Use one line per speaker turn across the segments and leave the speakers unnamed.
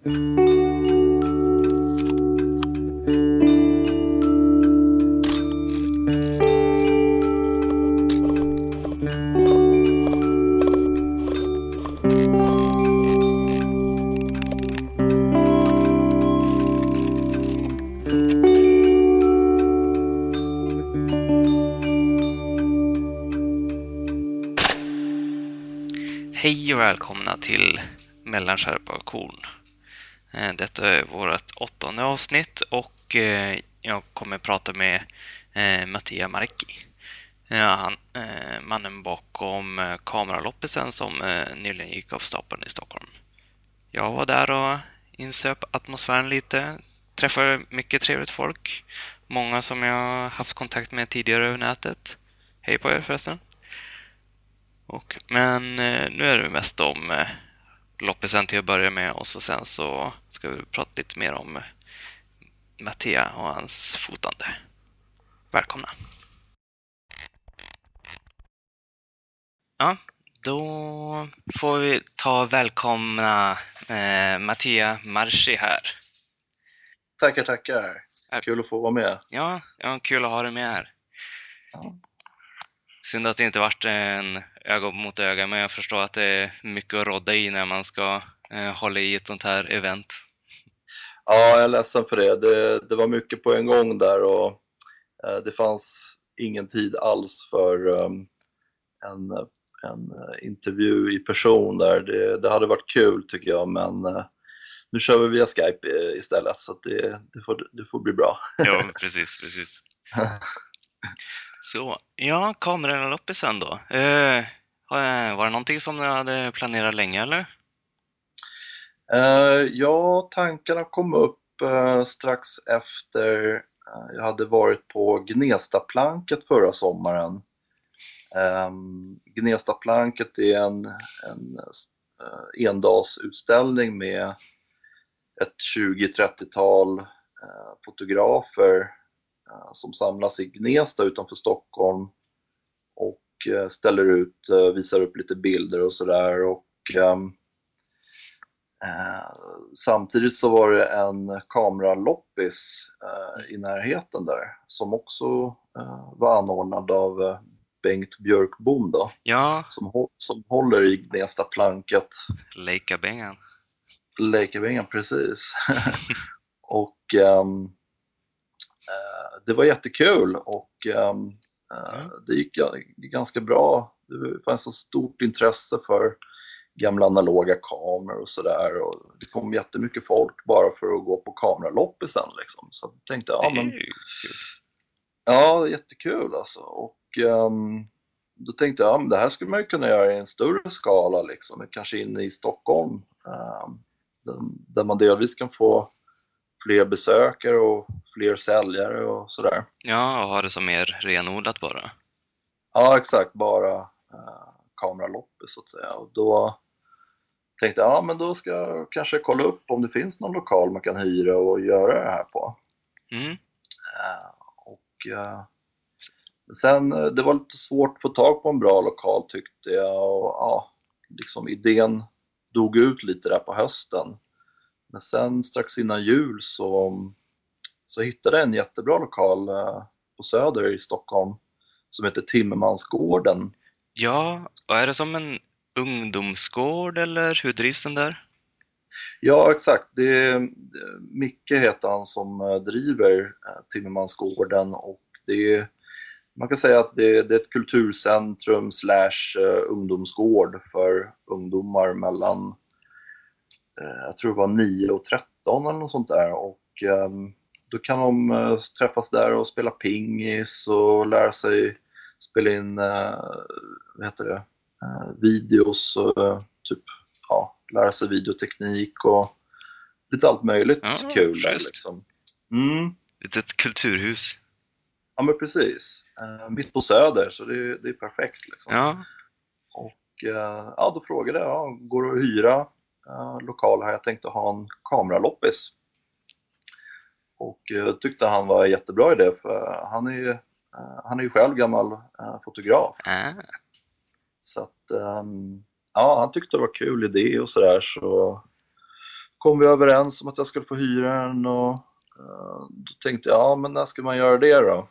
Hej och välkomna till Mellanskärpa och korn. Eh, detta är vårt åttonde avsnitt och eh, jag kommer prata med eh, Mattia Marki. Han, mannen bakom kameraloppisen som nyligen gick av stapeln i Stockholm. Jag var där och insöp atmosfären lite, träffade mycket trevligt folk. Många som jag haft kontakt med tidigare över nätet. Hej på er förresten. Och, men nu är det mest om loppisen till att börja med och så sen så ska vi prata lite mer om Mattia och hans fotande. Välkomna! Ja, då får vi ta och välkomna eh, Mattia Marschi här.
Tackar, tackar. Kul att få vara med.
Ja, ja, kul att ha dig med här.
Ja.
Synd att det inte vart en öga mot öga, men jag förstår att det är mycket att rodda i när man ska eh, hålla i ett sånt här event.
Ja, jag är ledsen för det. det. Det var mycket på en gång där och eh, det fanns ingen tid alls för um, en, en eh, intervju i person där. Det, det hade varit kul tycker jag, men eh, nu kör vi via Skype eh, istället så det, det, får, det får bli bra.
Ja, precis, precis. Så, ja, kameraloppisen då. Eh, var det någonting som ni hade planerat länge eller?
Eh, ja, tankarna kom upp eh, strax efter eh, jag hade varit på Gnestaplanket förra sommaren. Eh, Gnestaplanket är en, en eh, endagsutställning med ett 20-30-tal eh, fotografer eh, som samlas i Gnesta utanför Stockholm och eh, ställer ut, eh, visar upp lite bilder och sådär. Och, ehm, Eh, samtidigt så var det en kameraloppis eh, i närheten där som också eh, var anordnad av eh, Bengt Björkbom då,
Ja,
som, som håller i Gnesta planket,
Leikabengan.
Lekevengen precis. och ehm, eh, det var jättekul och ehm, eh, det gick ga- ganska bra. Det fanns så stort intresse för gamla analoga kameror och sådär. Det kom jättemycket folk bara för att gå på kameraloppisen. Liksom. Så jag tänkte, ja men. Ja, jättekul alltså. Och ehm, då tänkte jag, ja, men det här skulle man ju kunna göra i en större skala, liksom. kanske inne i Stockholm. där, där man delvis kan få fler besökare och fler säljare och sådär.
Ja, och ha det som mer renodlat bara.
Ja, exakt, bara uh, kameraloppis så att säga. Och då tänkte jag, ja men då ska jag kanske kolla upp om det finns någon lokal man kan hyra och göra det här på.
Mm.
Eh, Och eh, sen, eh, det var lite svårt att få tag på en bra lokal tyckte jag och ja, liksom idén dog ut lite där på hösten. Men sen strax innan jul så, så hittade jag en jättebra lokal eh, på Söder i Stockholm som heter Timmermansgården.
Ja, och är det som en ungdomsgård eller hur drivs den där?
Ja, exakt. Det är, Micke heter han som eh, driver eh, Timmermansgården och det är, man kan säga att det är, det är ett kulturcentrum slash ungdomsgård för ungdomar mellan, jag tror det var 9 och 13 eller något sånt där och ehm, då kan de eh, träffas där och spela pingis och lära sig spela in, eh, vad heter det, eh, videos och eh, typ ja, lära sig videoteknik och lite allt möjligt
Ja,
kul där
schysst.
liksom. Mm.
Ett kulturhus.
Ja men precis. Eh, mitt på Söder så det, det är perfekt liksom.
Ja,
Och eh, ja, då frågade jag, ja, går det att hyra eh, lokal här? Jag tänkte ha en kameraloppis. Och eh, tyckte han var en jättebra idé för han är ju, eh, han är ju själv gammal eh, fotograf.
ah,
Så att, ehm, ja, han tyckte det var kul idé och sådär så kom vi överens om att jag skulle få hyra den och eh, då tänkte jag, ja men när ska man göra det då?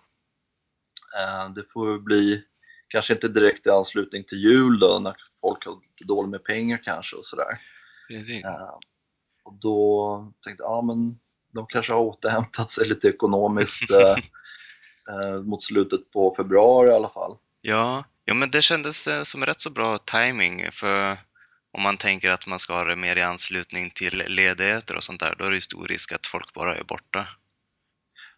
Eh, det får bli, kanske inte direkt i anslutning till jul då, när folk har dåligt med pengar kanske och sådär.
Precis.
Eh, och då tänkte jag, ja men de kanske har återhämtat sig lite ekonomiskt eh, eh, mot slutet på februari i alla fall.
Ja, ja, men det kändes eh, som rätt så bra timing för om man tänker att man ska ha det mer i anslutning till ledigheter och sånt där, då är det ju stor risk att folk bara är borta.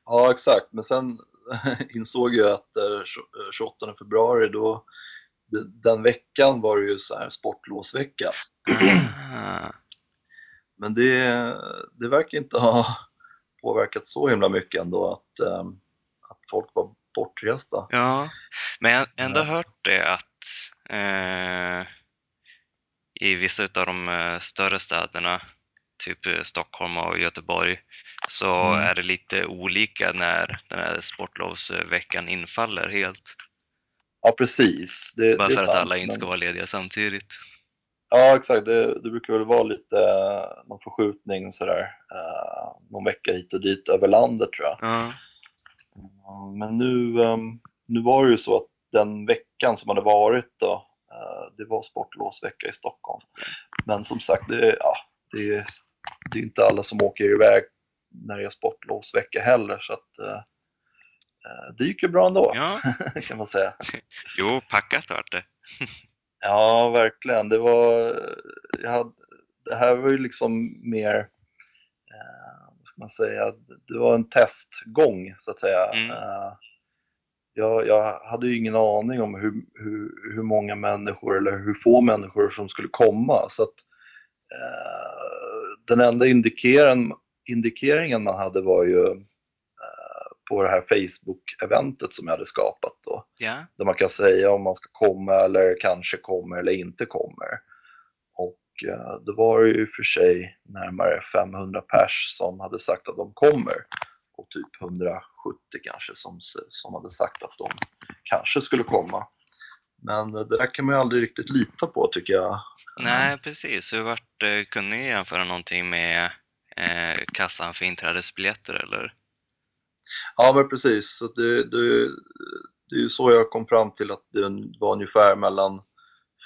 Ja, exakt. Men sen insåg jag att eh, tjo- eh, 28 februari, då, den veckan var det ju så här sportlovsvecka. Men det, det verkar inte ha påverkat så himla mycket ändå att, eh, att folk var bortresta.
Ja, men jag har ändå hört det att eh, i vissa av de eh, större städerna, typ Stockholm och Göteborg, så
Mm.
är det lite olika när den här sportlovsveckan infaller helt.
Ja, precis. Det,
Bara
det
för att
sant,
alla inte ska vara lediga samtidigt.
Ja, exakt. Det, det brukar väl vara lite eh, någon förskjutning sådär, eh, någon vecka hit och dit över landet tror jag.
Ja,
Ja, Men nu, ehm, nu var det ju så att den veckan som hade varit då, eh, det var sportlovsvecka i Stockholm. Men som sagt, det, ja, det, är- det är inte alla som åker iväg när det är sportlovsvecka heller så att eh, det gick ju bra ändå
ja.
kan man säga.
jo, packat vart det.
Ja, verkligen. Det var, jag hade, det här var ju liksom mer, eh, vad ska man säga, det var en testgång så att säga.
Mm.
Eh, jag, jag hade ju ingen aning om hur, hur, hur många människor eller hur få människor som skulle komma. Så att, eh, den enda indikeringen, indikeringen man hade var ju eh, på det här Facebook-eventet som jag hade skapat då
Ja,
där man kan säga om man ska komma eller kanske kommer eller inte kommer. Och eh, då var det ju för sig närmare 500 pers som hade sagt att de kommer och typ 170 kanske som, som hade sagt att de kanske skulle komma. Men det där kan man ju aldrig riktigt lita på tycker jag.
nej precis. Hur vart det? Kunde ni jämföra någonting med eh, kassan för inträdesbiljetter eller?
Ja men precis, så det, det, det är ju så jag kom fram till att det var ungefär mellan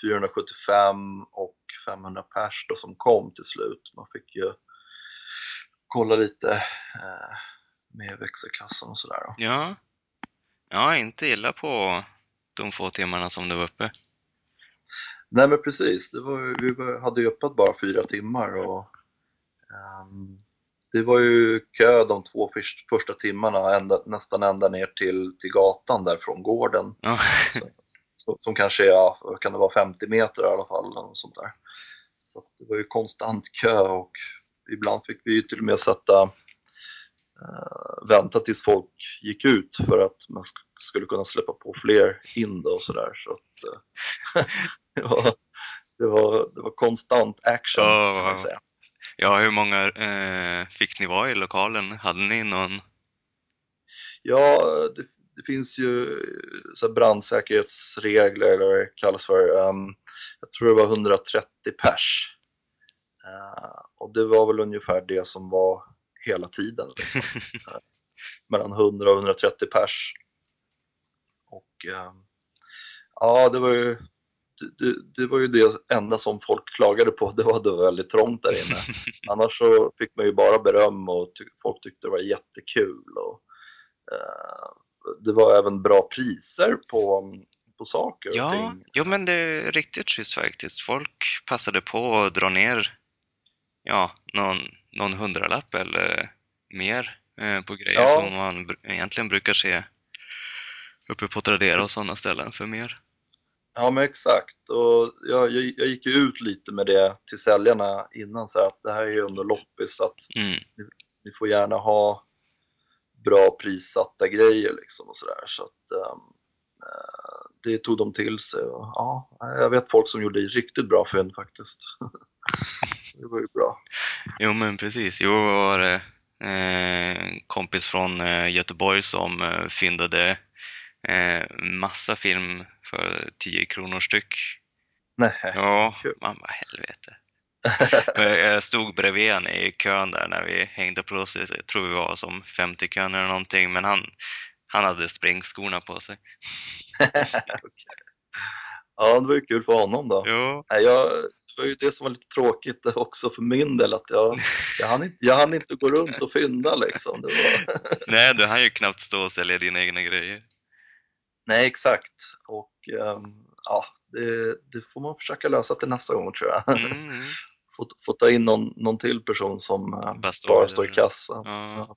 475 och 500 pers då som kom till slut. Man fick ju kolla lite eh, med växelkassan och sådär.
Ja. Ja, inte illa på de få timmarna som du var uppe.
Nej men precis, var, vi hade ju öppet bara fyra timmar och ehm, det var ju kö de två först, första timmarna ända, nästan ända ner till, till gatan där från gården.
Ja,
Så, så, som kanske är, kan det vara 50 meter i alla fall eller sånt där. Så det var ju konstant kö och ibland fick vi ju till och med sätta eh, vänta tills folk gick ut för att man sk- skulle kunna släppa på fler in då och sådär. Så att, eh, det, var, det, var, det var konstant action
Ja,
kan man säga.
Ja hur många eh, fick ni vara i lokalen? Hade ni någon?
Ja, det, det finns ju så här brandsäkerhetsregler eller vad det kallas för. Ehm, jag tror det var 130 pers. Eh, och det var väl ungefär det som var hela tiden. Liksom. Eh, mellan 100 och 130 pers. Och ehm, ja, det var ju det, det, var ju det enda som folk klagade på, det var att det var väldigt trångt där inne. Annars så fick man ju bara beröm och ty folk tyckte det var jättekul. Och, eh, det var även bra priser på, på saker och
Ja,
ting.
jo, men det är riktigt schysst faktiskt. Folk passade på att dra ner ja, någon, någon hundralapp eller mer eh, på grejer
Ja.
som man egentligen brukar se uppe på Tradera och sådana ställen för mer.
Ja men exakt och jag, jag, jag gick ju ut lite med det till säljarna innan så att det här är ju ändå loppis så att
Mm.
ni får gärna ha bra prissatta grejer liksom och sådär så att eh, det tog de till sig och ja, jag vet folk som gjorde riktigt bra fynd faktiskt. det var ju bra.
Jo, men precis. Jo, var det eh, en kompis från eh, Göteborg som eh, fyndade eh, massa film för 10 kronor styck.
Nej,
Ja,
kul.
man bara helvete. jag stod bredvid han i kön där när vi hängde på oss. Jag tror vi var som 50 kön eller någonting, men han, han hade springskorna på sig.
okay. Ja, det var ju kul för honom då.
Jo.
Jag, det var ju det som var lite tråkigt också för min del, att jag, jag, hann, inte, jag hann inte gå runt och fynda liksom. Det var...
Nej, du hann ju knappt stå och sälja dina egna grejer.
Nej, exakt. Och um, ja, det, det, får man försöka lösa till nästa gång tror jag.
Mm, mm.
Få, få ta in någon, någon till person som bara står, bara står i kassan.
Ja. Ja.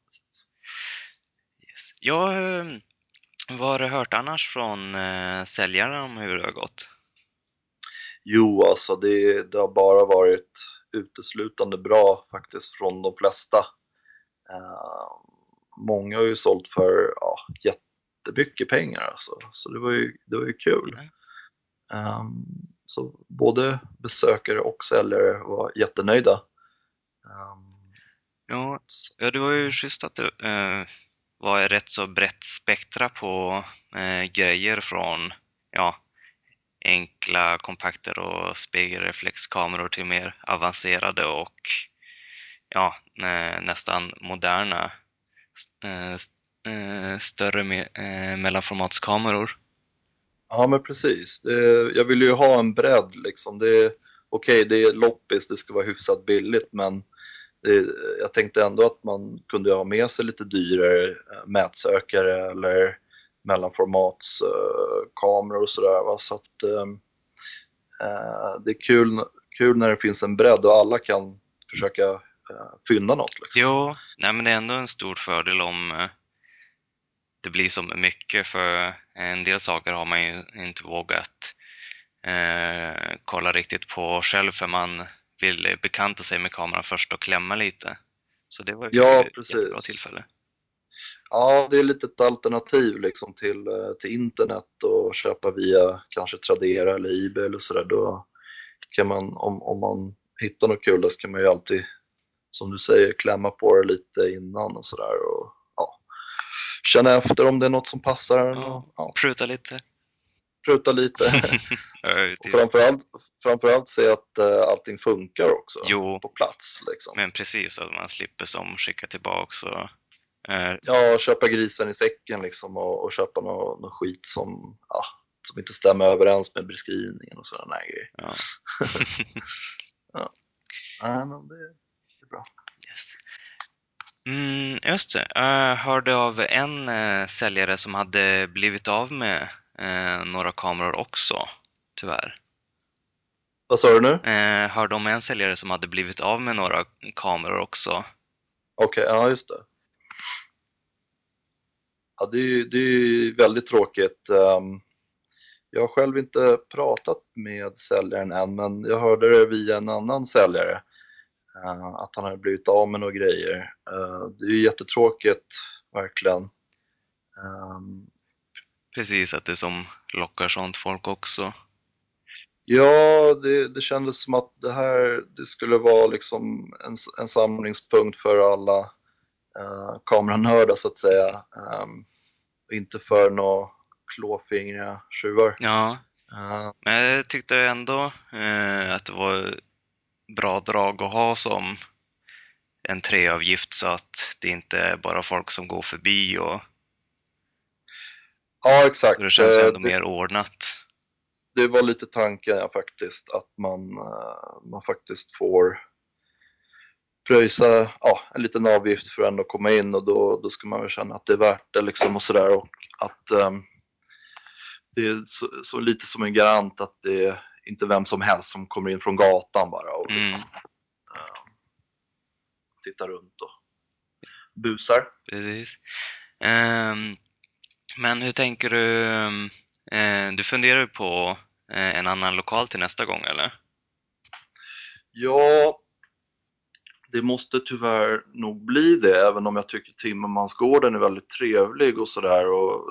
Yes. Jag, ehm, vad har du hört annars från uh, säljaren om hur det har gått?
Jo, alltså det, det har bara varit uteslutande bra faktiskt från de flesta. Uh, många har ju sålt för jättemycket pengar alltså. så det var ju, det var ju kul. Um, så både besökare och säljare var jättenöjda. Um,
ja, ja, det var ju schysst att det uh, var rätt så brett spektra på uh, grejer från ja, enkla kompakter och spegelreflexkameror till mer avancerade och ja, nästan moderna eh, eh, större eh, mellanformatskameror.
Ja men precis. Det, jag vill ju ha en bredd liksom. Okej, okay, det är loppis, det ska vara hyfsat billigt men det, jag tänkte ändå att man kunde ha med sig lite dyrare mätsökare eller mellanformatskameror och sådär. Så att, ehm, eh, det är kul, kul när det finns en bredd och alla kan försöka eh, fynda något. Liksom.
Jo, nej, men det är ändå en stor fördel om eh, det blir så mycket för en del saker har man ju inte vågat eh, kolla riktigt på själv för man vill bekanta sig med kameran först och klämma lite. Så det var
ja,
ett
precis.
jättebra tillfälle.
Ja, det är lite ett alternativ liksom till, eh, till internet och köpa via kanske Tradera eller Ebay eller sådär. Då kan man, om, om man hittar något kul, då kan man ju alltid, som du säger, klämma på det lite innan och sådär. Och känna efter om det är något som passar.
Ja, ja. Pruta lite.
Pruta lite. och framförallt, framförallt se att uh, allting funkar också
jo.
på plats. Liksom.
Men precis, att man slipper som skicka tillbaka och
Eh, ja, köpa grisen i säcken liksom och, och köpa någon, någon skit som, ja, som inte stämmer överens med beskrivningen och sådana grejer.
Ja.
ja. Nej, men det, det är bra.
Yes. Mm, just det. Jag hörde av en uh, säljare som hade blivit av med uh, några kameror också, tyvärr.
Vad sa du nu?
Uh, hörde om en säljare som hade blivit av med några kameror också.
Okej, okay, ja just det. Ja, det är, det är väldigt tråkigt. Ehm, jag har själv inte pratat med säljaren än, men jag hörde det via en annan säljare eh, att han har blivit av med några grejer. Eh, det är jättetråkigt, verkligen. Ehm,
Precis, att det som lockar sånt folk också.
Ja, det, det kändes som att det här det skulle vara liksom en, en samlingspunkt för alla uh, kameranördar så att säga. Um, inte för några klåfingriga tjuvar.
Ja, uh, men jag tyckte ändå uh, att det var bra drag att ha som en treavgift så att det inte är bara folk som går förbi och
Ja, exakt.
Så det känns ändå det, mer ordnat.
Det var lite tanken ja, faktiskt, att man, man faktiskt får pröjsa ja, en liten avgift för att ändå komma in och då, då ska man väl känna att det är värt det liksom och sådär och att um, det är så, så, lite som en garant att det inte vem som helst som kommer in från gatan bara och liksom mm. uh, tittar runt och busar.
Precis. Um, men hur tänker du? Uh, du funderar på uh, en annan lokal till nästa gång eller?
Ja, det måste tyvärr nog bli det, även om jag tycker Timmermansgården är väldigt trevlig och sådär och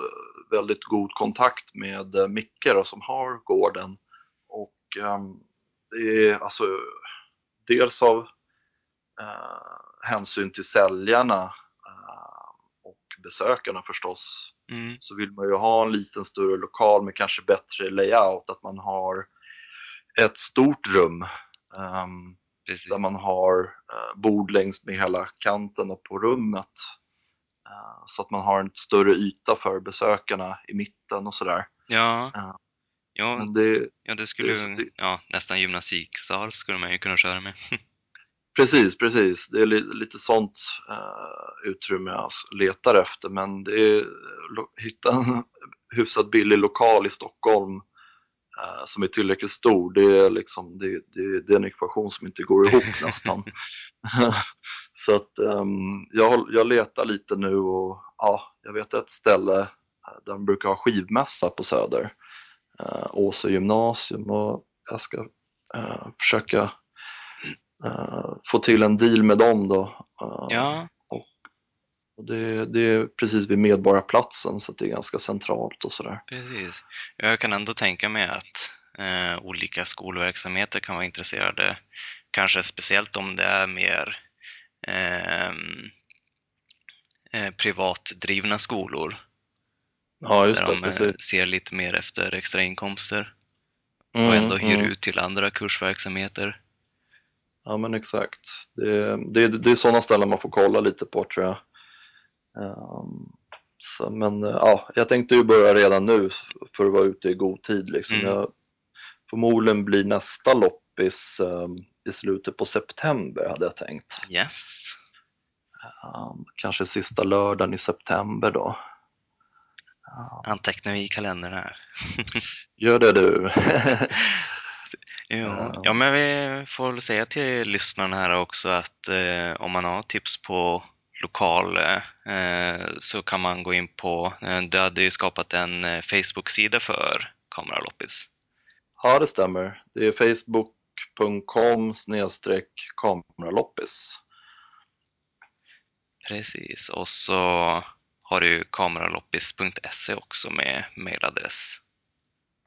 väldigt god kontakt med Micke då, som har gården. Um, det är alltså dels av uh, hänsyn till säljarna uh, och besökarna förstås, mm. så vill man ju ha en liten större lokal med kanske bättre layout, att man har ett stort rum um,
precis.
där man har eh, bord längs med hela kanten och på rummet. Eh, så att man har en större yta för besökarna i mitten och sådär.
Ja,
Ja. Men det,
ja, det skulle
det
ju, ja, nästan gymnastiksal skulle man ju kunna köra med.
precis, precis. Det är li, lite sånt eh, utrymme jag letar efter. Men det är hitta en hyfsat billig lokal i Stockholm eh, som är tillräckligt stor. Det är, liksom, det, det, det är en ekvation som inte går ihop nästan. Så att ehm, jag, jag letar lite nu och ja, jag vet ett ställe eh, där de brukar ha skivmässa på Söder. Uh, Åsö gymnasium och jag ska eh, försöka eh, få till en deal med dem då. Eh,
Ja,
och det, det är precis vid Medborgarplatsen så det är ganska centralt och sådär.
precis. Jag kan ändå tänka mig att eh, olika skolverksamheter kan vara intresserade, kanske speciellt om det är mer eh, privatdrivna skolor
Ja, just
där
det,
de eh,
precis.
ser lite mer efter extra inkomster
Mm,
och ändå hyr
mm.
ut till andra kursverksamheter.
Ja, men exakt. Det, det, det är sådana ställen man får kolla lite på tror jag. Ehm, så, men eh, ja, jag tänkte ju börja redan nu för att vara ute i god tid. Liksom.
Mm.
Jag, förmodligen blir nästa loppis ehm, i slutet på september hade jag tänkt.
Yes.
Ehm, kanske sista lördagen i september då.
Antecknar vi i kalendern här.
Gör det du. Ja.
ja, men vi får väl säga till lyssnarna här också att eh, om man har tips på lokal eh, så kan man gå in på, eh, du hade ju skapat en eh, Facebook-sida för Kameraloppis.
ja, det stämmer. Det är facebook.com kameraloppis.
Precis, och så har du kameraloppis.se också med mailadress.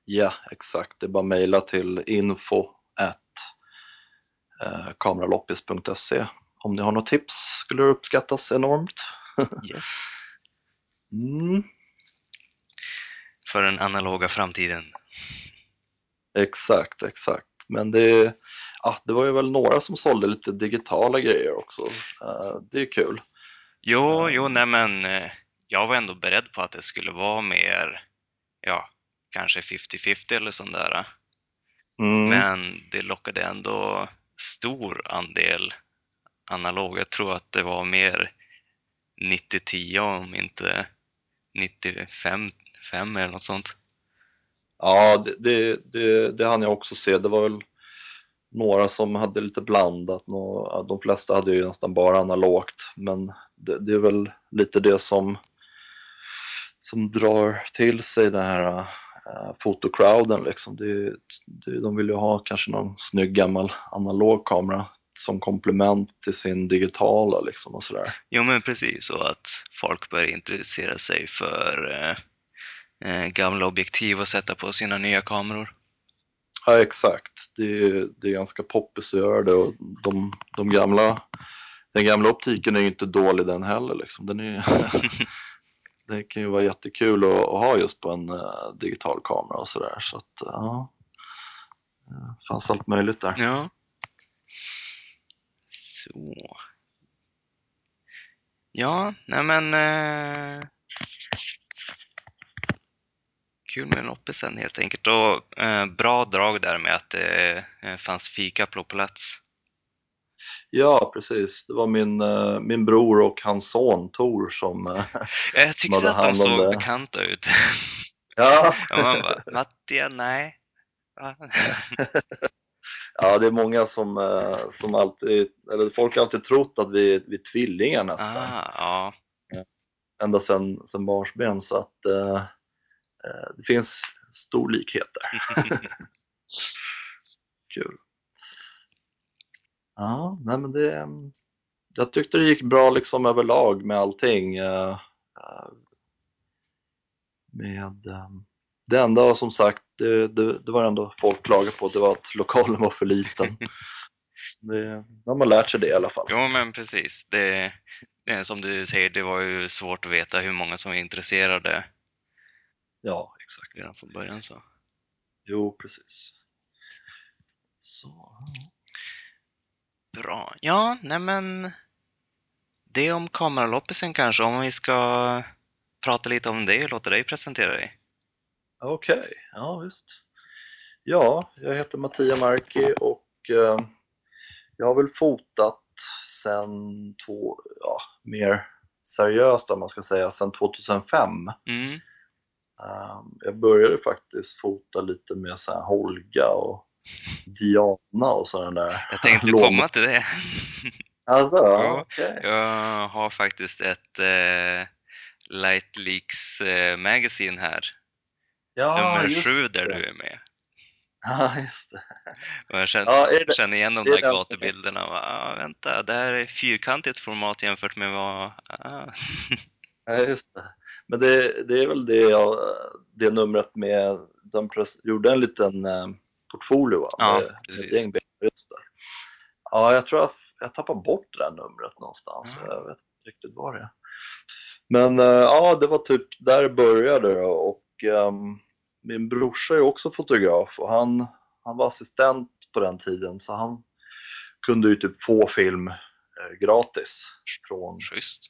Ja, exakt. Det är bara att mejla till info eh, kameraloppis.se. Om ni har något tips skulle det uppskattas enormt.
Yes.
Mm,
För den analoga framtiden.
exakt, exakt. Men det, ja, det var ju väl några som sålde lite digitala grejer också. Eh, det är kul.
Jo, jo, nej men eh, jag var ändå beredd på att det skulle vara mer, ja, kanske 50-50 eller sånt där.
Mm,
Men det lockade ändå stor andel analog. Jag tror att det var mer 90-10 om inte 95-5 eller något sånt.
Ja, det, det, det, det hann jag också se. Det var väl några som hade lite blandat. De flesta hade ju nästan bara analogt, men det, det är väl lite det som, som drar till sig den här uh, fotocrowden. Liksom. Det, det, de vill ju ha kanske någon snygg gammal analog kamera som komplement till sin digitala liksom och sådär.
Jo, men precis så att folk börjar intressera sig för eh, gamla objektiv och sätta på sina nya kameror.
Ja, exakt. Det är, det är ganska poppis att göra det och de, de gamla, den gamla optiken är ju inte dålig den heller. Liksom. Den är, det kan ju vara jättekul att, att ha just på en uh, digital kamera och sådär. Så att, eh, ja, det fanns allt möjligt där.
Ja. Så. Ja, nej men... uh, kul med loppisen helt enkelt. Och bra drag där med att det fanns fika på plats.
Ja, precis. Det var min, eh, min bror och hans son Tor som... eh,
Jag tyckte att de såg
det.
bekanta ut.
Ja,
Och man bara, Mattia, nej.
Ja, det är många som, eh, som alltid... Eller folk har alltid trott att vi, vi är tvillingar nästan.
Ah, ja,
ända sedan, sedan barnsben så att eh, det finns stor likhet där. Kul. Ja, nej men det, jag tyckte det gick bra liksom överlag med allting. eh, eh, med, eh, det enda som sagt, det, det, det var ändå folk klagade på, det var att lokalen var för liten. Det, de har lärt sig det i alla fall.
jo men precis. Det, som du säger, det var ju svårt att veta hur många som var intresserade
Ja, exakt.
redan från början. Så.
Jo, precis. Så, ja.
Bra. Ja, nej men det om kameraloppisen kanske, om vi ska prata lite om det och låta dig presentera dig.
Okej, ja visst. Ja, jag heter Mattia Marki och eh, jag har väl fotat sen två, ja, mer seriöst om man ska säga, sen 2005.
Mm.
Eh, jag började faktiskt fota lite med så här Holga och Diana och sådana där.
Jag tänkte
låg-
komma till det.
Alltså,
Ja.
okej.
Jag har faktiskt ett eh, Light Leaks eh, Magazine här,
Ja,
nummer sju där
det.
du är med.
Ja, just det.
Och jag känner,
Ja, det,
känner igen de där gatubilderna. och, Ah, vänta, det här är fyrkantigt format jämfört med vad... Ah.
Ja, just det. Men det, det är väl det, jag, det numret med, de gjorde en liten eh, portfolio va?
Ja,
med
precis.
ett gäng. Just. Ja, jag tror jag, jag tappade bort det där numret någonstans.
Ja.
Jag vet inte riktigt var det. Men eh, ja, det var typ där det började då. och ehm, min brorsa är också fotograf och han, han var assistent på den tiden så han kunde ju typ få film eh, gratis från
Schysst.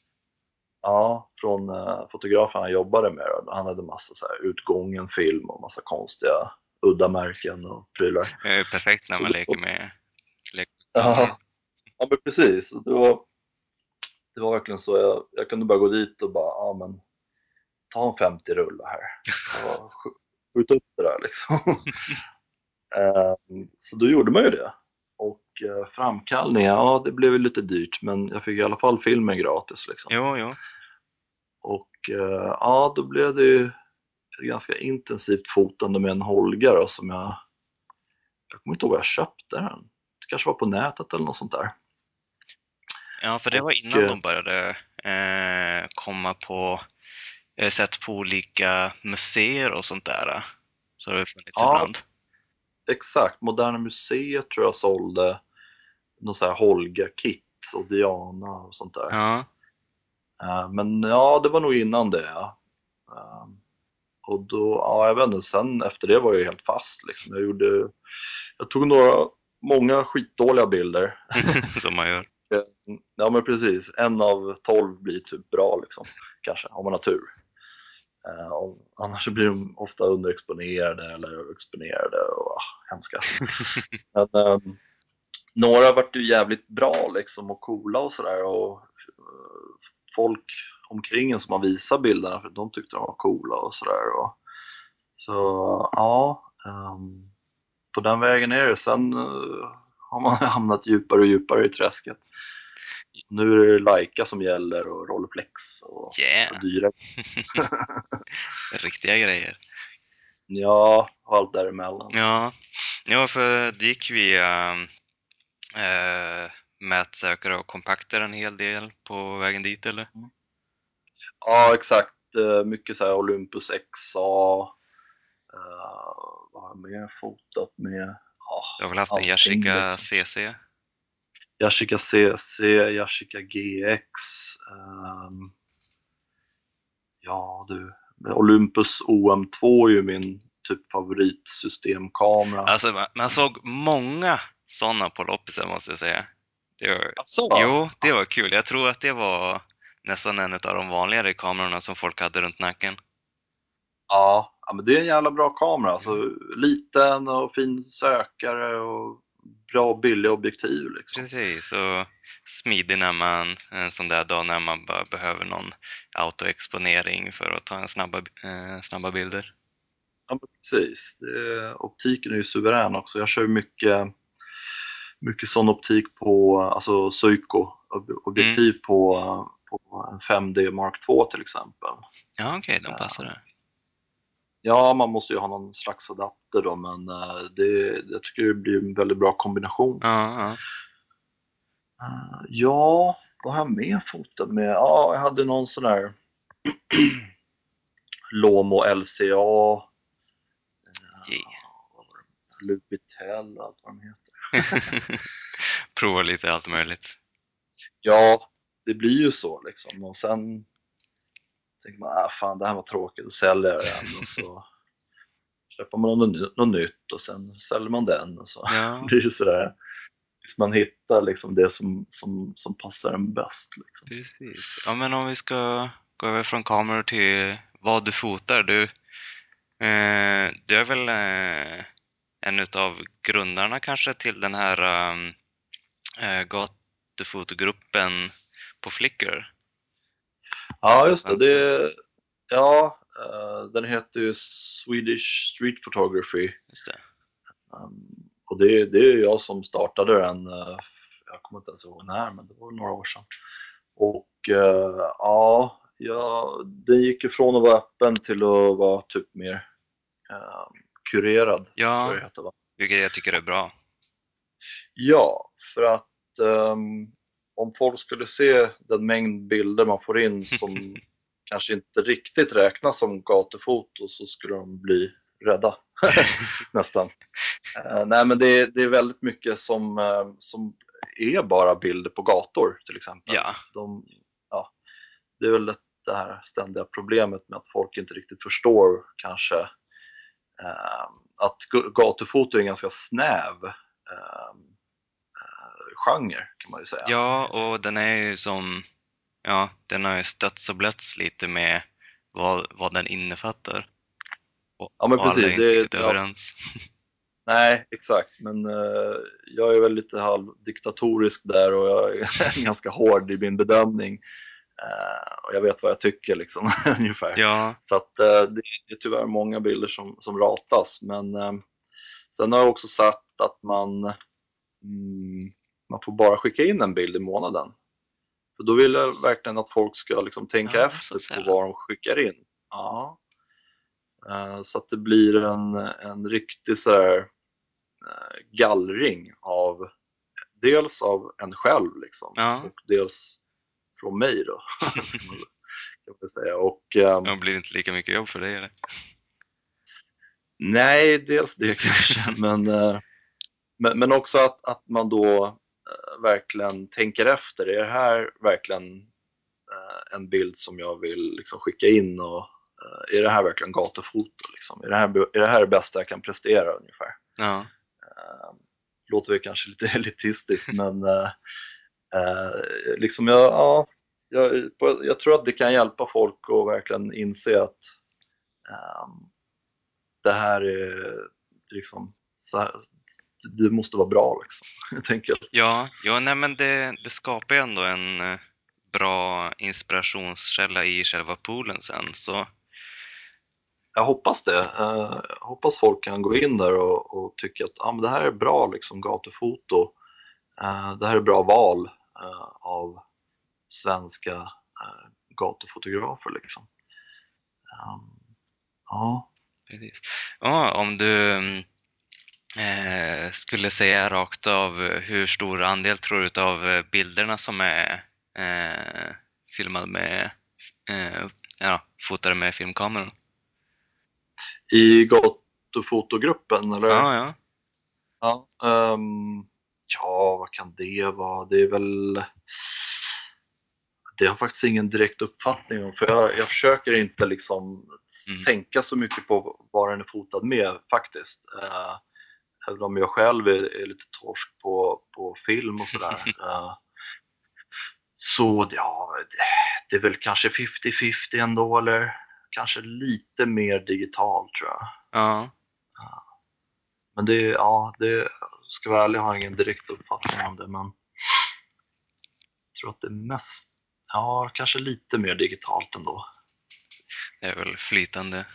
Ja, från uh, fotografen han jobbade med. Då. Han hade massa så här, utgången film och massa konstiga udda märken och prylar.
Det är ju perfekt när man leker med
Ja, ja men precis. Det var, det var verkligen så. Jag, jag kunde bara gå dit och bara, ja men ta en 50 rulla här. Och sk- skjuta upp det där liksom. Ehm, så då gjorde man ju det. Och uh, framkallning, ja det blev ju lite dyrt men jag fick i alla fall filmen gratis liksom.
Jo, jo.
Och eh, ja, då blev det ju ganska intensivt fotande med en Holga då, som jag, jag kommer inte ihåg var jag köpte den. Det kanske var på nätet eller något sånt där.
Ja, för det var
Och,
innan
eh,
de började eh, komma på, har sett på olika museer och sånt där. Så har det funnits
Ja.
ibland.
Exakt, Moderna Museet tror jag sålde någon så här Holga-kit och Diana och sånt där.
Ja,
Eh, men ja, det var nog innan det. Ja. Och då, ja, jag vet inte, sen efter det var jag helt fast liksom. Jag gjorde, jag tog några, många skitdåliga bilder.
som man gör.
Ja men precis, en av tolv blir typ bra liksom, kanske, om man har tur. Och annars blir de ofta underexponerade eller överexponerade och ah, hemska. men, eh, några vart ju jävligt bra liksom och coola och sådär och eh, folk omkring en som man visar bilderna för de tyckte de var coola och sådär. Och, så ja, ehm, på den vägen är det. Sen eh, har man hamnat djupare och djupare i träsket. Nu är det Leica som gäller och Rolleiflex och,
Yeah,
och dyra.
riktiga grejer.
Ja, och allt däremellan.
Ja, ja för det gick via eh, mätsökare och kompakter en hel del på vägen dit, eller?
Ja, exakt. Eh, Mycket så här Olympus XA. eh, vad har jag mer fotat med? Ja,
Du har väl haft en Yashica
liksom.
CC?
Yashica CC, Yashica GX. ehm, ja du, Olympus OM2 är ju min typ favoritsystemkamera.
Alltså, man, man såg många sådana på loppisen, måste jag säga. Det var,
Alltså,
Jo, det var kul. Jag tror att det var nästan en av de vanligare kamerorna som folk hade runt nacken.
ja, men det är en jävla bra kamera. Alltså, liten och fin sökare och bra och billig objektiv. Liksom.
Precis, och smidig när man, en sån där dag när man bara behöver någon autoexponering för att ta en snabba, eh, snabba bilder.
Ja, precis. Det, optiken är ju suverän också. Jag kör mycket, mycket sån optik på, alltså Suico, ob- objektiv på, på en 5D Mark 2 till exempel.
Ja, okej, de passar det.
Ja, man måste ju ha någon slags adapter då, men eh, det, jag tycker det blir en väldigt bra kombination.
Ja, ja.
Eh, Ja, vad har jag mer fotat med? Ja, jag hade någon sån där Lomo LCA,
Yeah.
Lubitel och allt vad de heter.
Prova lite allt möjligt.
Ja, det blir ju så liksom. Och sen tänker man, ah, fan det här var tråkigt, då säljer jag den och så köper man något, ny- något nytt och sen säljer man den och så
Ja,
blir det sådär. tills man hittar liksom det som, som, som passar en bäst. Liksom.
Precis. Ja, men om vi ska gå över från kameror till vad du fotar. Du, eh, du är väl eh, en av grundarna kanske till den här um, eh, gatufotogruppen på Flickr?
Ja, just det. det ja, uh, den heter ju Swedish Street Photography.
Just det.
Um, och det, det är jag som startade den, uh, jag kommer inte ens ihåg när, men det var några år sedan. Och uh, ja, ja, den gick ifrån att vara öppen till att vara typ mer kurerad.
Ja, jag heter, vilket jag tycker är bra.
Ja, för att um, om folk skulle se den mängd bilder man får in som kanske inte riktigt räknas som gatufoto så skulle de bli rädda nästan. Uh, nej men det, det, är väldigt mycket som, uh, som är bara bilder på gator till exempel.
Ja.
De, ja, det är väl det här ständiga problemet med att folk inte riktigt förstår kanske uh, att gatufoto är en ganska snäv genre kan man ju säga.
Ja, och den är ju som, ja, den har ju stötts och blötts lite med vad, vad den innefattar. Och,
ja, men precis.
Och alla är inte det, överens.
Nej, exakt. Men uh, jag är väl lite halvdiktatorisk där och jag är ganska hård i min bedömning. Uh, och jag vet vad jag tycker liksom, ungefär.
Ja.
Så att, uh, det, är tyvärr många bilder som, som ratas. Men sen har jag också sett att man man får bara skicka in en bild i månaden. För då vill jag verkligen att folk ska liksom tänka
ja,
efter på vad de skickar in. Ja. Eh, så att det blir en, en riktig så här, eh, gallring av dels av en själv liksom,
ja.
och dels från mig då. kan man säga. Och, um,
det blir inte lika mycket jobb för dig eller?
Nej, dels det kanske, men, uh, men, men också att, att man då Eh, verkligen tänker efter. Är det här verkligen eh, en bild som jag vill liksom skicka in och eh, är det här verkligen gatufoto? Liksom? Är, det här, är det här det bästa jag kan prestera ungefär?
Ja.
låter väl kanske lite elitistiskt men liksom jag, ja, jag, jag, tror att det kan hjälpa folk att verkligen inse att um, det här är liksom så här, det måste vara bra liksom, helt enkelt.
Ja, ja nej, men det, det skapar ju ändå en eh, bra inspirationskälla i själva poolen sen. Så...
Jag hoppas det. Uh, jag hoppas folk kan gå in där och, och tycka att ah, men det här är bra liksom, gatufoto. Uh, det här är bra val av svenska gatufotografer. Liksom. Um, ja.
Precis. Ja, om du mm, eh, skulle säga rakt av hur stor andel tror du av bilderna som är eh, filmade med, eh, ja, fotade med filmkameran?
I gatufotogruppen eller?
Ja, ja.
Ja, um, ja, vad kan det vara? Det är väl... Det har jag faktiskt ingen direkt uppfattning om, för jag, jag försöker inte liksom mm. tänka så mycket på vad den är fotad med faktiskt. Uh, även om jag själv är, är lite torsk på, på film och sådär. uh, så ja, det är väl kanske 50-50 ändå, eller kanske lite mer digitalt tror jag.
Ja.
Uh, men det, ja, det ska vara ärlig, jag har ingen direkt uppfattning om det, men jag tror att det är mest, ja, kanske lite mer digitalt ändå.
Det är väl flytande.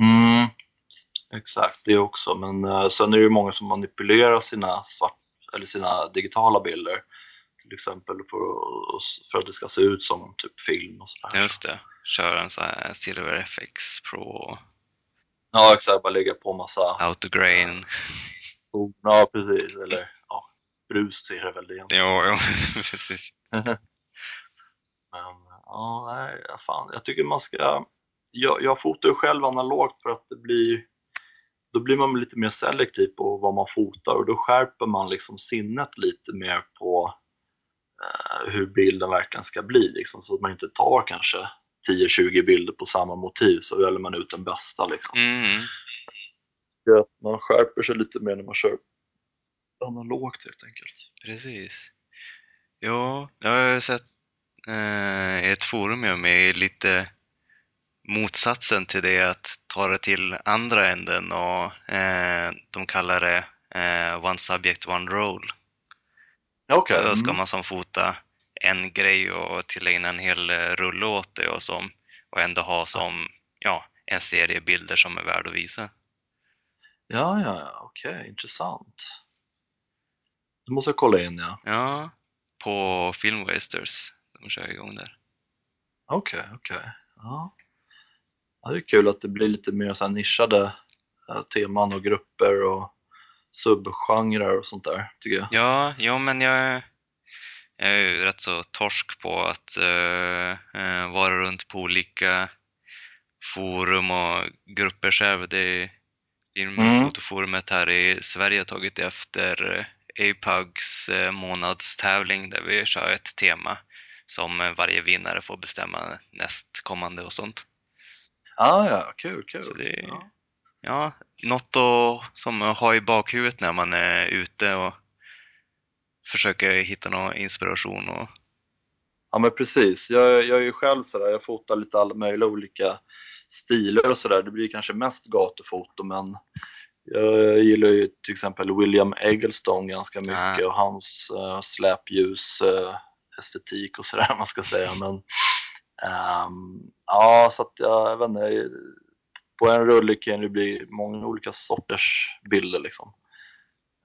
Mm, Exakt, det också. Men uh, sen är det ju många som manipulerar sina, svart, eller sina digitala bilder. Till exempel för, för att det ska se ut som typ film och sådär.
Just det, köra en sån här Silver FX Pro.
Ja, exakt. Bara lägga på massa...
Autograin.
Ja, precis. Eller ja, brus är det väl egentligen.
Jo, jo, precis.
Men ja, nej, fan. Jag tycker man ska... Jag, jag fotar ju själv analogt för att det blir då blir man lite mer selektiv på vad man fotar och då skärper man liksom sinnet lite mer på eh, hur bilden verkligen ska bli. Liksom, så att man inte tar kanske 10-20 bilder på samma motiv så väljer man ut den bästa. Liksom.
Mm.
Ja, man skärper sig lite mer när man kör analogt helt enkelt.
Precis. Jo, jag har sett eh, ett forum jag med lite motsatsen till det att ta det till andra änden och eh, de kallar det eh, One Subject One Role.
Okej.
Så då ska
mm.
man som fota en grej och tillägna en hel eh, rulle åt det och, som, och ändå ha som ja, en serie bilder som är värd att visa.
Ja, ja, ja, okej, intressant. Det måste jag kolla in, ja.
Ja, på Film Wasters. De kör igång där.
Okej, okej. Ja. Ja. Det är kul att det blir lite mer så nischade eh, teman och grupper och subgenrer och sånt där, tycker jag.
Ja, ja men jag, jag är ju rätt så torsk på att eh, vara runt på olika forum och grupper själv. Det Filmfotoforumet här i Sverige har tagit efter APUGs månadstävling där vi kör ett tema som varje vinnare får bestämma nästkommande och sånt.
Ah, ja, kul, kul.
Så det
Ja.
ja, något att, som att ha i bakhuvudet när man är ute och försöker hitta någon inspiration. Och,
Ja men precis, jag, jag är ju själv sådär, jag fotar lite alla möjliga olika stilar och sådär. Det blir kanske mest gatufoto men jag gillar ju till exempel William Eggleston ganska mycket
Ah.
och hans uh, släpljus eh, estetik och sådär man ska säga. Men ehm, ja, så att jag, jag vet inte, på en rulle kan det bli många olika sorters bilder liksom.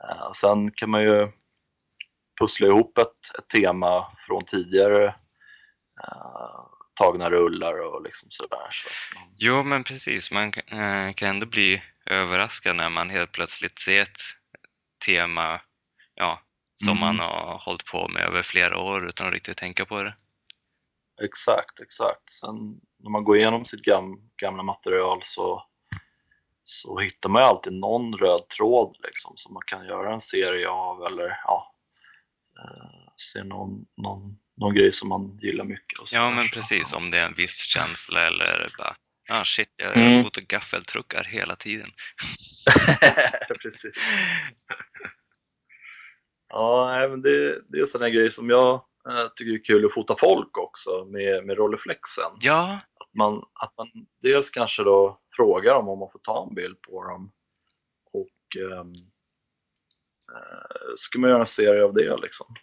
Eh, sen kan man ju pussla ihop ett, ett tema från tidigare eh, tagna rullar och liksom sådär. Så
jo, men precis. Man kan, eh, kan ändå bli överraskad när man helt plötsligt ser ett tema ja, som
Mhm.
man har hållit på med över flera år utan att riktigt tänka på det.
Exakt, exakt. Sen när man går igenom sitt gam, gamla material så, så hittar man ju alltid någon röd tråd liksom, som man kan göra en serie av eller ja, eh, se någon, någon, någon grej som man gillar mycket. Och
Ja,
sådär.
men
Så,
precis. Om det är en viss känsla eller bara, ah shit, jag
Mm.
fotar gaffeltruckar hela tiden.
Precis. Ja, men det, det är sådana grejer som jag eh, tycker är kul att fota folk också med, med Rolleiflexen.
Ja,
Att man, att man dels kanske då frågar dem om man får ta en bild på dem och ehm, eh, ska man göra en serie av det liksom.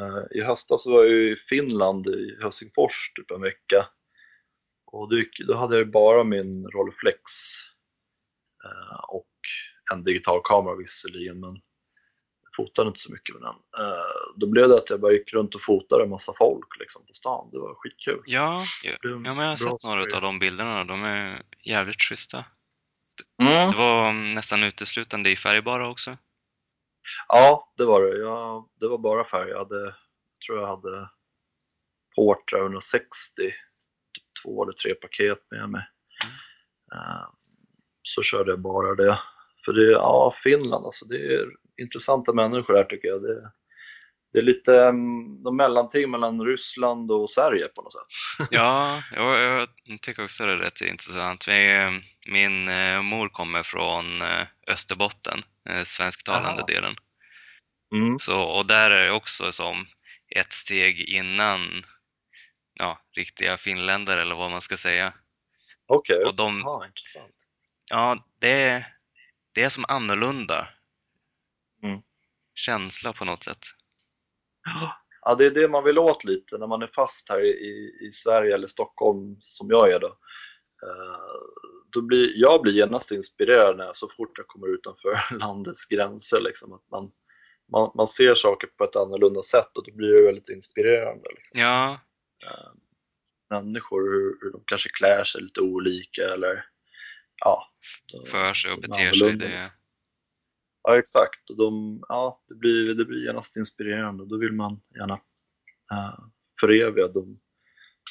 Eh, I höstas var jag i Finland, i Helsingfors, typ en vecka. Och då, hade jag bara min Rolleiflex eh, och en digital kamera visserligen, men jag fotade inte så mycket med den. Eh, då blev det att jag bara gick runt och fotade en massa folk liksom, på stan. Det var skitkul.
ja, ja. Men jag har sett några av de bilderna. De är jävligt schyssta.
Mm.
Det var mm, nästan uteslutande i färgbara också.
Ja, det var det. Jag, det var bara färg. Jag hade, tror jag hade Portra 160, typ två eller tre paket med mig. Eh, Så körde jag bara det. För det, ja, Finland alltså, det är intressanta människor här tycker jag. Det, det är lite mm, de mellanting mellan Ryssland och Sverige på något sätt.
Ja, jag, jag tycker också det är rätt intressant. Vi, min eh, mor kommer från eh, Österbotten, eh, svensktalande
Aha.
delen.
Mm.
Så, och där är det också som ett steg innan ja, riktiga finländare eller vad man ska säga.
Okej,
Och de,
ja, intressant.
ja, det, det är som annorlunda
Mm.
Känsla på något sätt.
Ja, det är det man vill åt lite när man är fast här i, i Sverige eller Stockholm som jag är då. Eh, då blir, jag blir genast inspirerad när jag, så fort jag kommer utanför landets gränser. Liksom, att man, man, man ser saker på ett annorlunda sätt och då blir det väldigt inspirerande. Liksom.
Ja,
Eh, människor, hur, hur de kanske klär sig lite olika eller ja.
för sig och beter sig. Det,
liksom. Ja, exakt. Och de, ja, det, blir, det blir genast inspirerande. Då vill man gärna uh, föreviga de,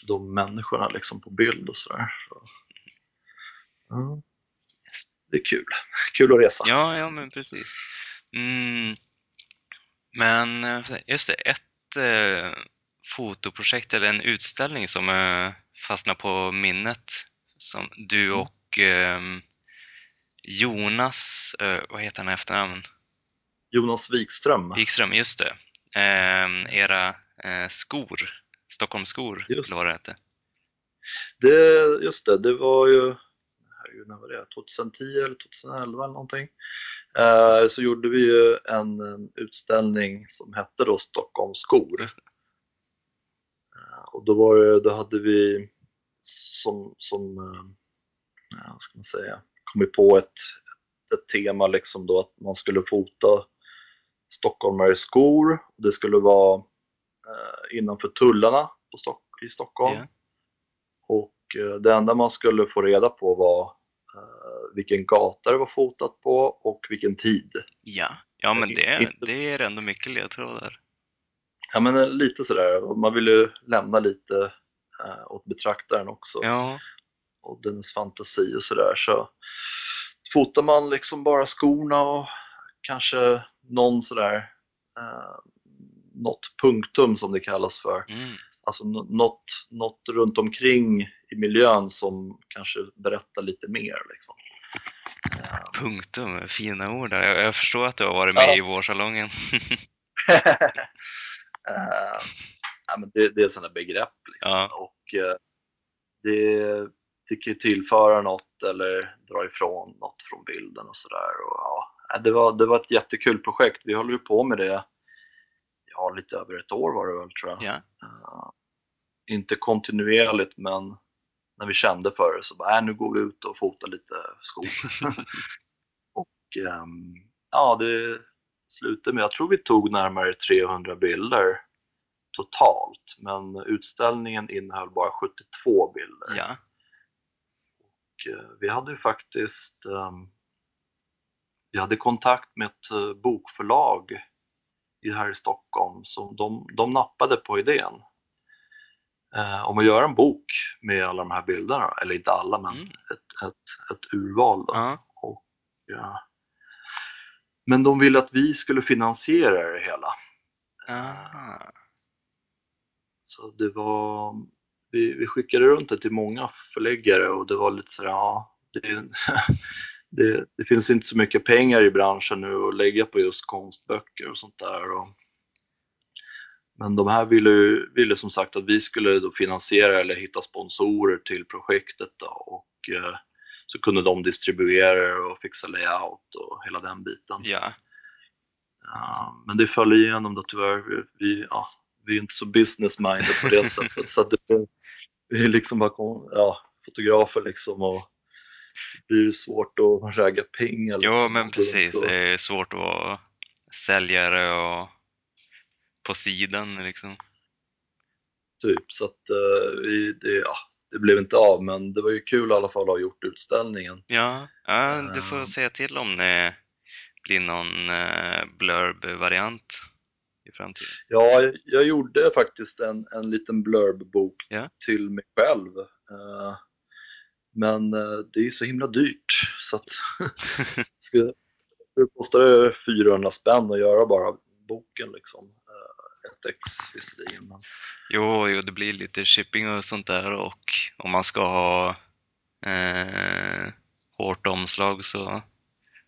de människorna liksom på bild och sådär. Så, ja. Det är kul. Kul att resa.
Ja, ja men precis. Mm. Men eh, just det, ett eh, fotoprojekt eller en utställning som eh, fastnar på minnet som du
Mm.
och ehm, Jonas, eh, vad heter han i efternamn?
Jonas Wikström.
Wikström, just det. Eh, era eh, skor, Stockholmsskor,
Just.
eller vad det hette.
Det, just det, det var ju, när var det? 2010 eller 2011 eller någonting. Eh, så gjorde vi ju en, en utställning som hette då Stockholms skor. Eh, och då, var det, då hade vi som, som eh, ja, ska man säga, kommit på ett, ett tema liksom då att man skulle fota stockholmare i skor. Det skulle vara eh, innanför tullarna Stock, i Stockholm.
Ja.
Och eh, det enda man skulle få reda på var eh, vilken gata det var fotat på och vilken tid.
Ja, ja men det,
Inte-
det är ändå mycket ledtrådar.
Ja men lite sådär, man vill ju lämna lite eh, åt betraktaren också
Ja,
och dennes fantasi och sådär. Så fotar man liksom bara skorna och kanske någon sådär eh, något punktum som det kallas för.
mm.
Alltså nå- något, något runt omkring i miljön som kanske berättar lite mer. Liksom. Eh,
punktum, fina ord där. Jag, jag förstår att du har varit med
Ja.
i vårsalongen.
Eh, ja, men det, det är sådana begrepp. Liksom.
Ja.
Och eh, det, ju tillföra något eller dra ifrån något från bilden och sådär. Ja, det, var, det var ett jättekul projekt. Vi håller ju på med det ja, lite över ett år var det väl tror jag.
Ja,
Eh, inte kontinuerligt men när vi kände för det så bara, äh, nu går vi ut och fotar lite skog. och ehm, ja, det slutade med, jag tror vi tog närmare 300 bilder totalt, men utställningen innehöll bara 72 bilder.
ja.
Och, eh, vi hade ju faktiskt ehm, vi hade kontakt med ett eh, bokförlag i- här i Stockholm, så de, de nappade på idén eh, om att göra en bok med alla de här bilderna, eller inte alla, men
Mm.
ett, ett, ett urval.
Ja.
Och, ja. Men de ville att vi skulle finansiera det hela.
Ah.
Så det var, vi, vi skickade runt det till många förläggare och det var lite sådär, ja, det, det, det finns inte så mycket pengar i branschen nu att lägga på just konstböcker och sånt där. Och, men de här ville, ville som sagt att vi skulle då finansiera eller hitta sponsorer till projektet då, och eh, så kunde de distribuera det och fixa layout och hela den biten.
Ja,
Ja, men det föll igenom då tyvärr. Vi, ja, vi är inte så business-minded på det sättet. Så att det, är liksom bara ja, fotografer liksom och det blir svårt att ragga pengar. liksom,
men
gå runt
precis. Det är svårt att vara säljare och på sidan liksom.
Typ, så att eh, vi, det, ja, det blev inte av, men det var ju kul i alla fall att ha gjort utställningen.
Ja, ja du får
Ehm.
säga till om det blir någon eh, blurb-variant i framtiden.
Ja, jag, gjorde faktiskt en, en liten blurb-bok
Ja.
till mig själv. Eh, men eh, det är ju så himla dyrt så att det kostar 400 spänn att göra bara boken liksom. Eh, ett ex visserligen. Men,
Jo, jo, det blir lite shipping och sånt där och om man ska ha eh, hårt omslag så,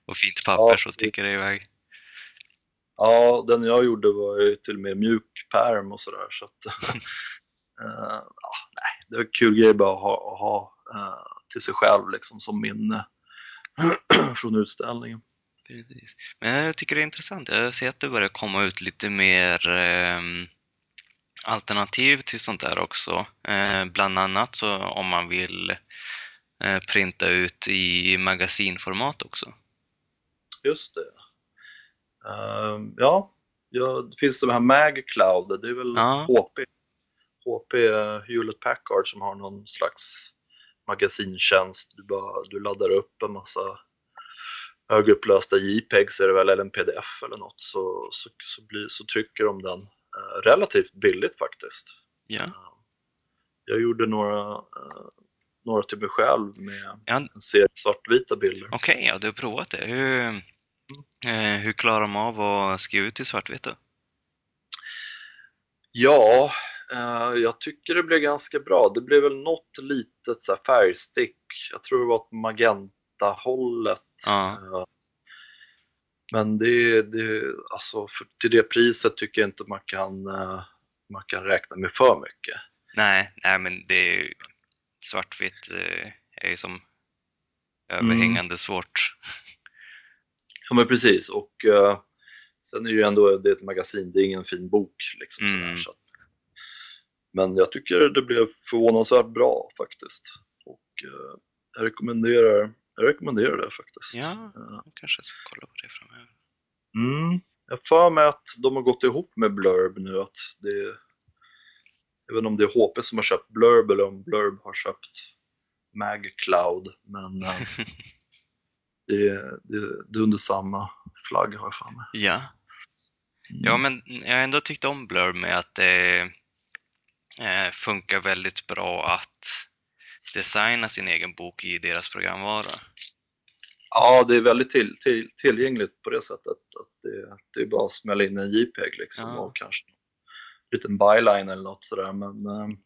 och fint papper
Ja,
så sticker det iväg.
Ja, den jag gjorde var ju till och med mjuk pärm och sådär. Så att, eh, ja, nej, det var en kul grej bara att ha, att ha eh, till sig själv liksom som minne från utställningen.
Precis. Men jag tycker det är intressant. Jag ser att det börjar komma ut lite mer eh, alternativ till sånt där också. Eh, bland annat så om man vill eh, printa ut i magasinformat också.
Just det. Ehm, ja, ja, det finns de här MagCloud, det är väl
Ja.
HP. HP Hewlett Packard som har någon slags magasintjänst. Du, bara, du laddar upp en massa högupplösta JPEGs är det väl, eller en PDF eller något, så, så, så, blir, så trycker de den eh, relativt billigt faktiskt.
Ja.
Ehm, jag gjorde några, eh, några till mig själv med
Ja.
en serie svartvita bilder.
Okej, ja, du har provat det. Hur, eh, hur klarar de av att skriva ut i svartvita?
Ja, eh, jag tycker det blev ganska bra. Det blev väl något litet så här färgstick. Jag tror det var åt magenta-hållet.
Ja.
Eh, Men det, det, alltså för, till det priset tycker jag inte man kan, uh, man kan räkna med för mycket.
Nej, nej men det är ju svartvitt uh, är ju som överhängande mm. svårt.
Ja men precis och uh, sen är det ju ändå det är ett magasin, det är ingen fin bok liksom. Mm. Sådär, så men jag tycker det blev förvånansvärt bra faktiskt. Och jag rekommenderar jag rekommenderar det faktiskt.
Ja, jag kanske ska kolla på det framöver.
Mm. Jag för mig att de har gått ihop med Blurb nu. Att det jag vet inte om det är HP som har köpt Blurb eller om Blurb har köpt MagCloud. Men det, är, det, är under samma flagg har jag för mig.
Ja. Mm. Ja, men jag har ändå tyckt om Blurb med att det eh, funkar väldigt bra att designa sin egen bok i deras programvara.
Ja, det är väldigt till, till, tillgängligt på det sättet att det, det är bara att smälla in en JPEG liksom ja. och kanske en liten byline eller något sådär. Men äh,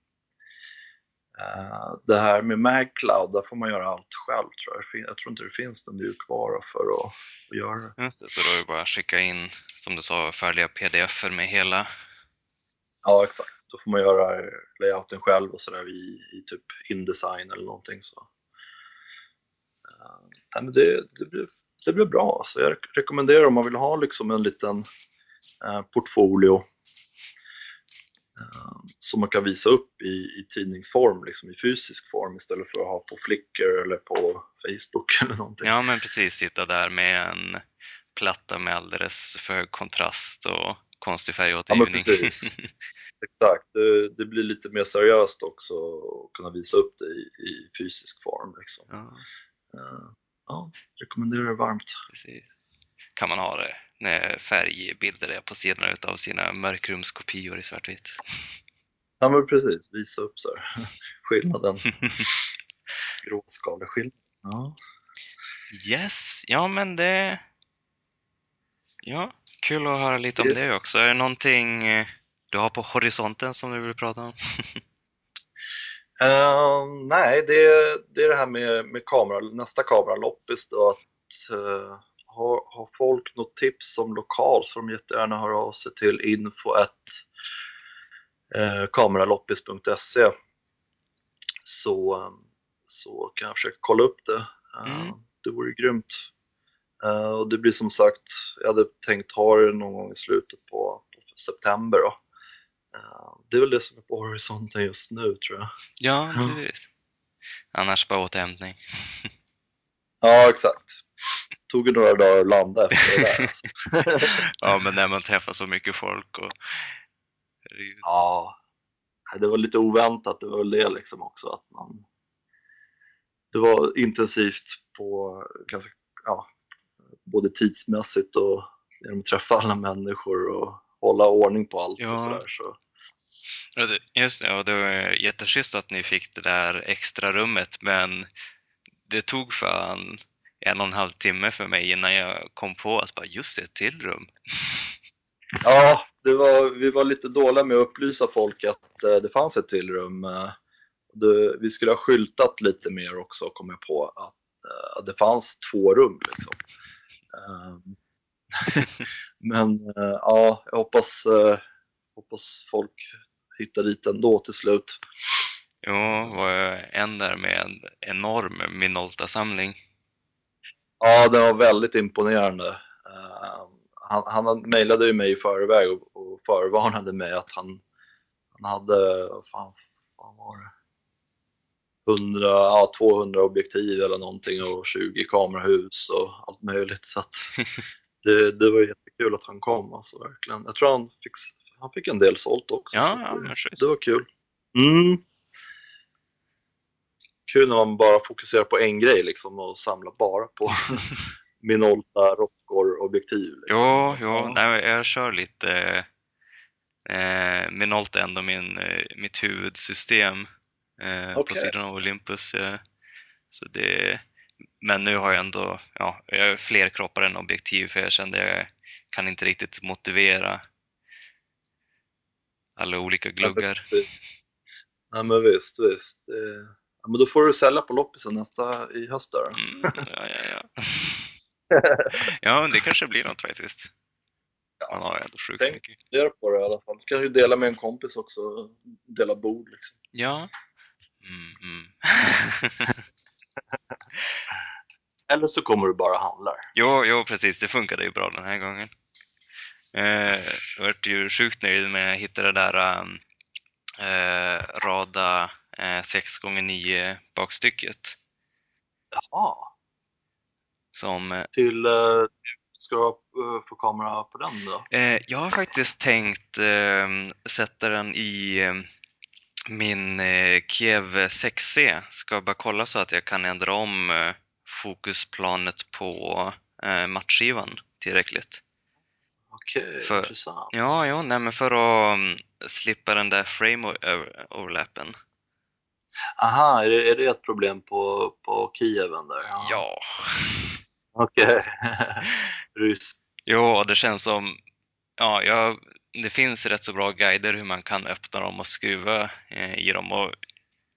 det här med MagCloud, där får man göra allt själv tror jag. Jag tror inte det finns någon mjukvara för att, att göra det.
Just det, så då är det bara att skicka in, som du sa, färdiga pdf-er med hela?
Ja, exakt då får man göra layouten själv och sådär i, i typ Indesign eller någonting. Så. Uh, men det, det, blir, det blir bra. Så jag rekommenderar om man vill ha liksom en liten uh, portfolio som man kan visa upp i, i tidningsform, liksom i fysisk form istället för att ha på Flickr eller på Facebook eller någonting.
Ja, men precis. Sitta där med en platta med alldeles för hög kontrast och konstig färgåtergivning.
Ja, Exakt, det, det, blir lite mer seriöst också att kunna visa upp det i, i fysisk form. Liksom. Ja. Uh, ja, rekommenderar det varmt.
Precis. Kan man ha det färgbilder är på sidan av sina mörkrumskopior i svartvitt?
Ja men precis, visa upp så här. skillnaden. Gråskaleskillnad. Ja.
Yes, ja men det... Ja, kul att höra lite om det också. Är det någonting eh, du har på horisonten som du vill prata om?
uh, nej, det, det är det här med, med kamera, nästa kameraloppis då. Att, uh, har, har folk något tips om lokal så de jättegärna höra av sig till info uh, kameraloppis.se så, så kan jag försöka kolla upp det. Uh, mm. Det vore grymt. Uh, och det blir som sagt, jag hade tänkt ha det någon gång i slutet på, på september. Då. Det är väl det som är på horisonten just nu tror jag.
Ja, precis. Annars bara återhämtning.
ja, exakt. Tog ju några dagar att landa efter det där.
Alltså. ja, men när man träffar så mycket folk och...
Ja, det var lite oväntat, det var väl det liksom också att man... Det var intensivt på ganska, ja, både tidsmässigt och genom att träffa alla människor och hålla ordning på allt ja. och sådär. Så.
Just det, och det var jätteschysst att ni fick det där extra rummet men det tog fan en och en halv timme för mig innan jag kom på att bara just det, ett till rum.
Ja, det var, vi var lite dåliga med att upplysa folk att eh, det fanns ett till rum. Eh, det, vi skulle ha skyltat lite mer också kom jag på att uh, det fanns två rum. Liksom. Men ja, jag hoppas, hoppas folk hitta dit ändå till slut.
Jo, var jag en där med en enorm Minolta-samling.
Ja, det var väldigt imponerande. Uh, han, han mejlade ju mig i förväg och, och förvarnade mig att han, han hade, vad fan, fan var det? 100, ja, 200 objektiv eller någonting och 20 kamerahus och allt möjligt. Så det, det var jättekul att han kom alltså, verkligen. Jag tror han fick han fick en del sålt också.
Ja, ja
det, det, var kul. Mm. Kul när man bara fokuserar på en grej liksom och samlar bara på Minolta Rockor-objektiv.
Liksom. Ja, ja. Nej, jag kör lite eh, Minolta är ändå min, eh, mitt huvudsystem eh, okay. på sidan av Olympus. Eh, så det, men nu har jag ändå ja, jag har fler kroppar än objektiv för jag kände jag kan inte riktigt motivera alla olika gluggar. Ja,
ja men visst, visst. Ja, men då får du sälja på loppisen nästa i höst då.
Mm, ja, ja, ja. ja, det kanske blir något faktiskt. Man har ändå sjukt
Tänk.
mycket.
Gör på det i alla fall. Du kan ju dela med en kompis också. Dela bord liksom.
Ja. Mm, mm.
Eller så kommer du bara handlar.
jo, jo, precis. Det funkade ju bra den här gången. Eh, jag vart ju sjukt nöjd med att hitta det där um, eh, Rada eh, 6x9 bakstycket.
Jaha.
Som, eh,
Till, eh, ska du eh, få kamera på den då?
jag har faktiskt tänkt eh, sätta den i eh, min Kiev 6C. Ska bara kolla så att jag kan ändra om fokusplanet på matchskivan tillräckligt.
Okej,
För-
intressant.
Ja, jo, nej, men för att um, slippa den där frame o- över- overlappen.
Aha, är det, är det ett problem på, på Kieven där?
Ja.
Okej. Ryss.
Jo, det känns som... Ja, jag, det finns rätt så bra guider hur man kan öppna dem och skruva eh, i dem. Och,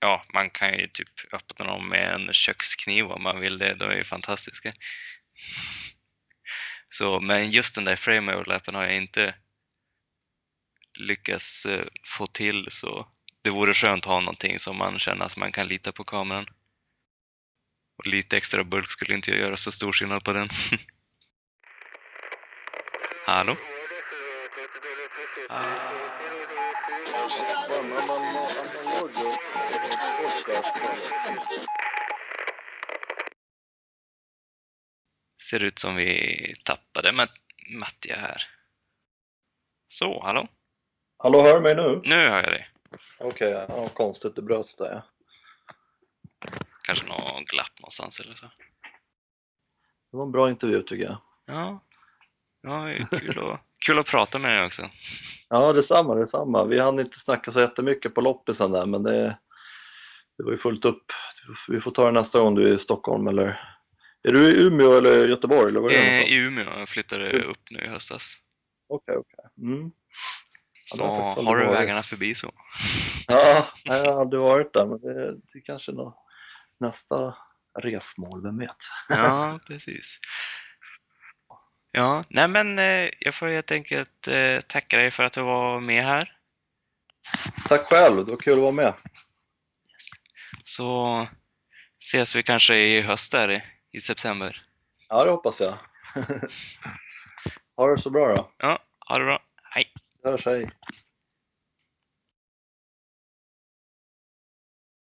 ja, man kan ju typ öppna dem med en kökskniv om man vill det. De är ju fantastiska. Så, men just den där frame overlappen har jag inte lyckats eh, få till så det vore skönt att ha någonting som man känner att man kan lita på kameran. Och lite extra bulk skulle inte göra så stor skillnad på den. Hallå? Ser ut som vi tappade Mat- Mattia här. Så, hallå?
Hallå, hör mig nu?
Nu hör jag dig.
Okej, ja, konstigt, det bröts där ja.
Kanske någon glapp någonstans eller så.
Det var en bra intervju tycker jag.
Ja, ja kul, att, kul att prata med dig också.
Ja, detsamma, detsamma. Vi hann inte snacka så jättemycket på loppisen där, men det, det var ju fullt upp. Vi får ta det nästa gång du är i Stockholm, eller? Är du i Umeå eller Göteborg? Eller var är
Eh? I Umeå, jag flyttade upp nu i höstas.
Okej, okej. Mm. Ja,
Så
det har
du vägarna förbi så.
Ja, jag har aldrig varit där, men det, det är kanske nå nästa resmål, vem vet?
Ja, precis. Ja, nej men eh, jag får helt enkelt eh, tacka dig för att du var med här.
Tack själv, det var kul att vara med.
Så ses vi kanske i höst där i, i september.
Ja, det hoppas jag. ha det så bra då.
Ja, ha det bra. Hej!
Vi hörs, hej.